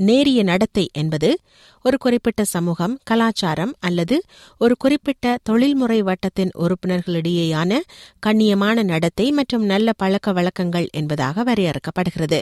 நேரிய நடத்தை என்பது ஒரு குறிப்பிட்ட சமூகம் கலாச்சாரம் அல்லது ஒரு குறிப்பிட்ட தொழில்முறை வட்டத்தின் உறுப்பினர்களிடையேயான கண்ணியமான நடத்தை மற்றும் நல்ல பழக்க வழக்கங்கள் என்பதாக வரையறுக்கப்படுகிறது.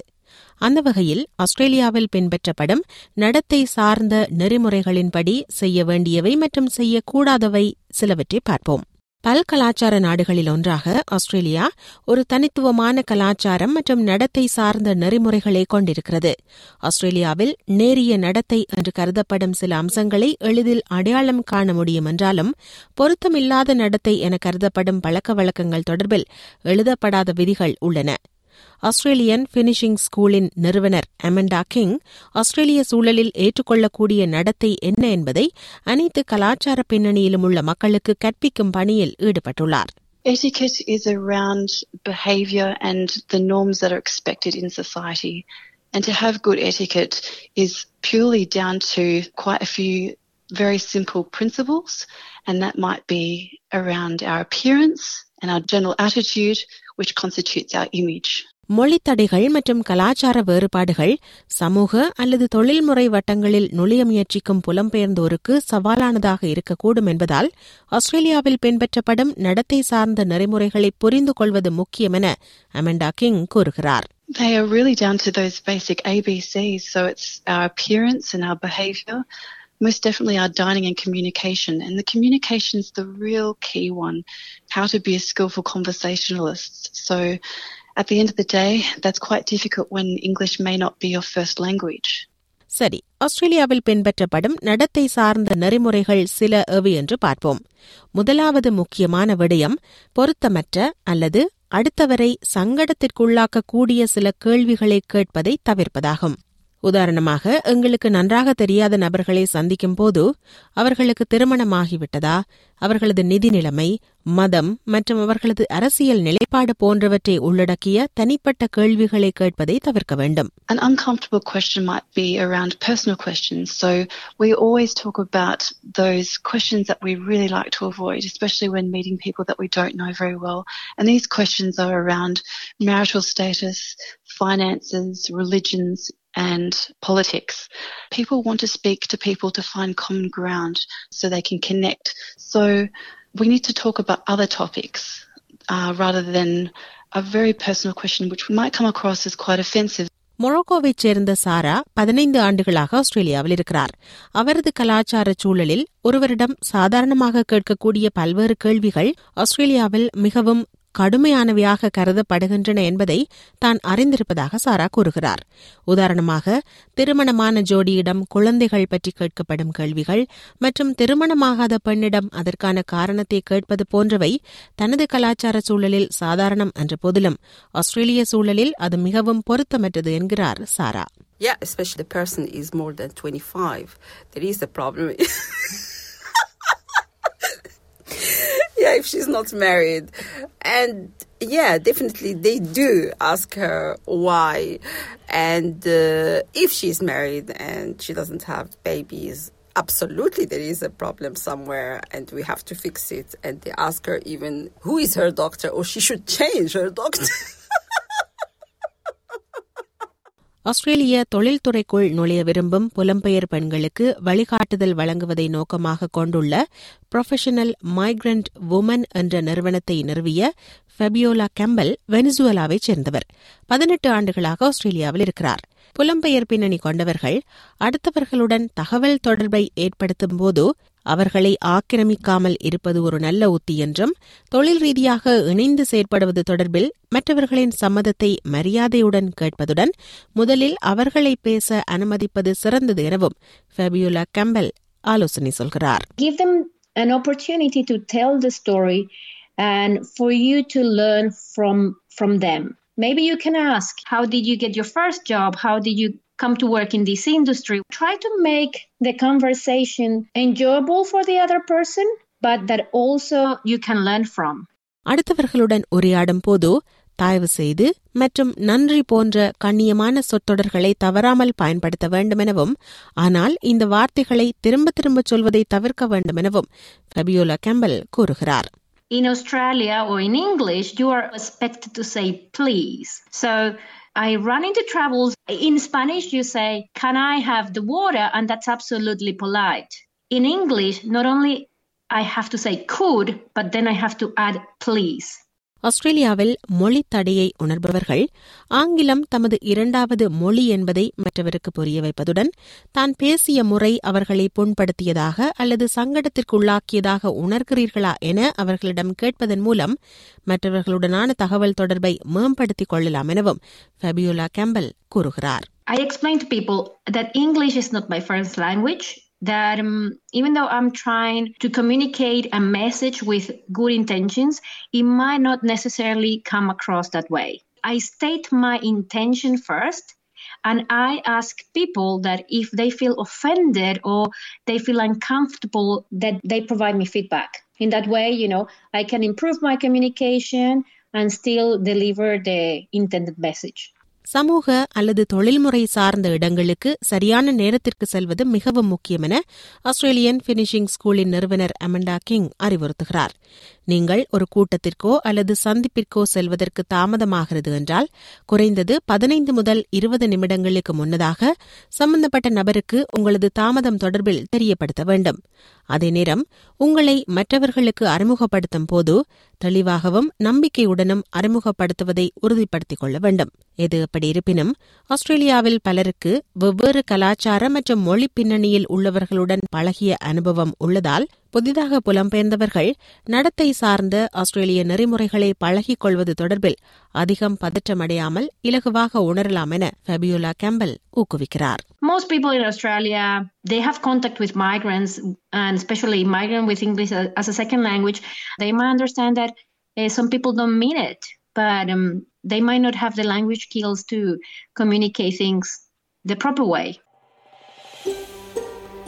அந்த வகையில் ஆஸ்திரேலியாவில் பின்பற்றப்படும் நடத்தை சார்ந்த நெறிமுறைகளின்படி செய்ய வேண்டியவை மற்றும் செய்யக்கூடாதவை சிலவற்றை பார்ப்போம். பல்கலாச்சார நாடுகளில் ஒன்றாக ஆஸ்திரேலியா ஒரு தனித்துவமான கலாச்சாரம் மற்றும் நடத்தை சார்ந்த நெறிமுறைகளை கொண்டிருக்கிறது. ஆஸ்திரேலியாவில் நேரிய நடத்தை என்று கருதப்படும் சில அம்சங்களை எளிதில் அடையாளம் காண முடியும் என்றாலும் பொருத்தமில்லாத நடத்தை என கருதப்படும் பழக்க வழக்கங்கள் தொடர்பில் எழுதப்படாத விதிகள் உள்ளன. ஆஸ்திரேலியன் பினிஷிங் ஸ்கூலின் நிறுவனர் அமெண்டா கிங் ஆஸ்திரேலிய சூழலில் ஏற்றுக்கொள்ளக்கூடிய நடத்தை என்ன என்பதை அனைத்து கலாச்சார பின்னணியிலும் உள்ள மக்களுக்கு கற்பிக்கும் பணியில் ஈடுபட்டுள்ளார் Etiquette is around behaviour and the norms that are expected in society. And to have good etiquette is purely down to quite a few very simple principles, and that might be around our appearance and our general attitude, which constitutes our image. மொழித்தடைகள் மற்றும் கலாச்சார வேறுபாடுகள் சமூக அல்லது தொழில்முறை வட்டங்களில் நுழைய முயற்சிக்கும் புலம்பெயர்ந்தோருக்கு சவாலானதாக இருக்கக்கூடும் என்பதால் ஆஸ்திரேலியாவில் பின்பற்றப்படும் நடத்தை சார்ந்த நெறிமுறைகளை புரிந்து கொள்வது முக்கியம் என அமெண்டா கிங் கூறுகிறார் They are really down to those basic ABCs. So it's our appearance and our behaviour, most definitely our dining and communication. And the communication is the real key one, how to be a skillful conversationalist. So at the end of the day, that's quite difficult when English may not be your first language. சரி ஆஸ்திரேலியாவில் பின்பற்றப்படும் நடத்தை சார்ந்த நெறிமுறைகள் சில எவை என்று பார்ப்போம் முதலாவது முக்கியமான விடயம் பொருத்தமற்ற அல்லது அடுத்தவரை சங்கடத்திற்குள்ளாக்கக்கூடிய சில கேள்விகளை கேட்பதை தவிர்ப்பதாகும் உதாரணமாக எங்களுக்கு நன்றாக தெரியாத நபர்களை சந்திக்கும் போது அவர்களுக்கு திருமணமாகிவிட்டதா அவர்களது நிதி நிலைமை மதம் மற்றும் அவர்களது அரசியல் நிலைப்பாடு போன்றவற்றை உள்ளடக்கிய தனிப்பட்ட கேள்விகளை கேட்பதை தவிர்க்க வேண்டும் An uncomfortable question might be around personal questions. So we always talk about those questions that we really like to avoid, especially when meeting people that we don't know very well. And these questions are around marital status, finances, religions, and politics. People want to speak to people to find common ground so they can connect. So we need to talk about other topics uh, rather than a very personal question which might come across as quite offensive. மொரோக்கோவைச் சேர்ந்த சாரா பதினைந்து ஆண்டுகளாக ஆஸ்திரேலியாவில் இருக்கிறார் அவரது கலாச்சார சூழலில் ஒருவரிடம் சாதாரணமாக கேட்கக்கூடிய பல்வேறு கேள்விகள் ஆஸ்திரேலியாவில் மிகவும் கடுமையானவையாக கருதப்படுகின்றன என்பதை தான் அறிந்திருப்பதாக சாரா கூறுகிறார் உதாரணமாக திருமணமான ஜோடியிடம் குழந்தைகள் பற்றி கேட்கப்படும் கேள்விகள் மற்றும் திருமணமாகாத பெண்ணிடம் அதற்கான காரணத்தை கேட்பது போன்றவை தனது கலாச்சார சூழலில் சாதாரணம் என்ற போதிலும் ஆஸ்திரேலிய சூழலில் அது மிகவும் பொருத்தமற்றது என்கிறார் சாரா Yeah, especially the person is more than 25. There is a problem. yeah, if she's not married. And yeah, definitely they do ask her why. And uh, if she's married and she doesn't have babies, absolutely there is a problem somewhere and we have to fix it. And they ask her even who is her doctor or she should change her doctor. ஆஸ்திரேலிய தொழில்துறைக்குள் நுழைய விரும்பும் புலம்பெயர் பெண்களுக்கு வழிகாட்டுதல் வழங்குவதை நோக்கமாக கொண்டுள்ள professional migrant woman என்ற நிறுவனத்தை நிறுவிய ஃபெபியோலா கெம்பல் வெனிசுவலாவைச் சேர்ந்தவர். பதினெட்டு ஆண்டுகளாக ஆஸ்திரேலியாவில் இருக்கிறார். புலம்பெயர் பின்னணி கொண்டவர்கள் அடுத்தவர்களுடன் தகவல் தொடர்பை ஏற்படுத்தும் போது அவர்களை ஆக்கிரமிக்காமல் இருப்பது ஒரு நல்ல உத்தி என்றும் தொழில் ரீதியாக இணைந்து செயற்படுவது தொடர்பில் மற்றவர்களின் சம்மதத்தை மரியாதையுடன் கேட்பதுடன் முதலில் அவர்களை பேச அனுமதிப்பது சிறந்தது எனவும் ஃபெபியுலா கம்பல் ஆலோசனை சொல்கிறார் Give them an opportunity to tell the story and for you to learn from from them. Maybe you can ask, how did you get your first job? How did you come to work in this industry? Try to make the conversation enjoyable for the other person, but that also you can learn from. அடுத்தவர்களுடன் உரையாடும் போது தயவு செய்து மற்றும் நன்றி போன்ற கண்ணியமான சொற்றொடர்களை தவறாமல் பயன்படுத்த வேண்டுமெனவும் ஆனால் இந்த வார்த்தைகளை திரும்ப திரும்ப சொல்வதை தவிர்க்க வேண்டுமெனவும் ஃபபியோலா கேம்பல் கூறுகிறார் In Australia or in English, you are expected to say please. So I run into troubles. In Spanish, you say, Can I have the water? And that's absolutely polite. In English, not only I have to say could, but then I have to add please. ஆஸ்திரேலியாவில் மொழி தடையை உணர்பவர்கள் ஆங்கிலம் தமது இரண்டாவது மொழி என்பதை மற்றவருக்கு புரிய வைப்பதுடன் தான் பேசிய முறை அவர்களை புண்படுத்தியதாக அல்லது சங்கடத்திற்குள்ளாக்கியதாக உணர்கிறீர்களா என அவர்களிடம் கேட்பதன் மூலம் மற்றவர்களுடனான தகவல் தொடர்பை மேம்படுத்திக் கொள்ளலாம் எனவும் ஃபபியோலா கேம்பல் கூறுகிறார். I explain to people that English is not my first language, that um, even though I'm trying to communicate a message with good intentions, it might not necessarily come across that way. I state my intention first. And I ask people that if they feel offended or they feel uncomfortable, that they provide me feedback. In that way, you know, I can improve my communication and still deliver the intended message. சமூக அல்லது தொழில்முறை சார்ந்த இடங்களுக்கு சரியான நேரத்திற்கு செல்வது மிகவும் முக்கியம் என ஆஸ்திரேலியன் பினிஷிங் ஸ்கூலின் நிறுவனர் அமண்டா கிங் அறிவுறுத்துகிறார். நீங்கள் ஒரு கூட்டத்திற்கோ அல்லது சந்திப்பிற்கோ செல்வதற்கு தாமதமாகிறது என்றால் குறைந்தது பதினைந்து முதல் இருபது நிமிடங்களுக்கு முன்னதாக சம்பந்தப்பட்ட நபருக்கு உங்களது தாமதம் தொடர்பில் தெரியப்படுத்த வேண்டும். அதே நேரம் உங்களை மற்றவர்களுக்கு அறிமுகப்படுத்தும் போது தெளிவாகவும் நம்பிக்கையுடனும் அறிமுகப்படுத்துவதை உறுதிப்படுத்திக் கொள்ள வேண்டும். எது அப்படி இருப்பினும் ஆஸ்திரேலியாவில் பலருக்கு வெவ்வேறு கலாச்சார மற்றும் மொழி பின்னணியில் உள்ளவர்களுடன் பழகிய அனுபவம் உள்ளதால் புதிதாக புலம்பெயர்ந்தவர்கள் நடத்தை சார்ந்த ஆஸ்திரேலிய நெறிமுறைகளை பழகிக் கொள்வது தொடர்பில் அதிகம் பதற்றமடையாமல் இலகுவாக உணரலாம் என ஃபபியோலா கேம்பல் ஊக்குவிக்கிறார் Most people in Australia, they have contact with migrants, and especially migrant with English as a second language. They might understand that uh, some people don't mean it, but um, they might not have the language skills to communicate things the proper way.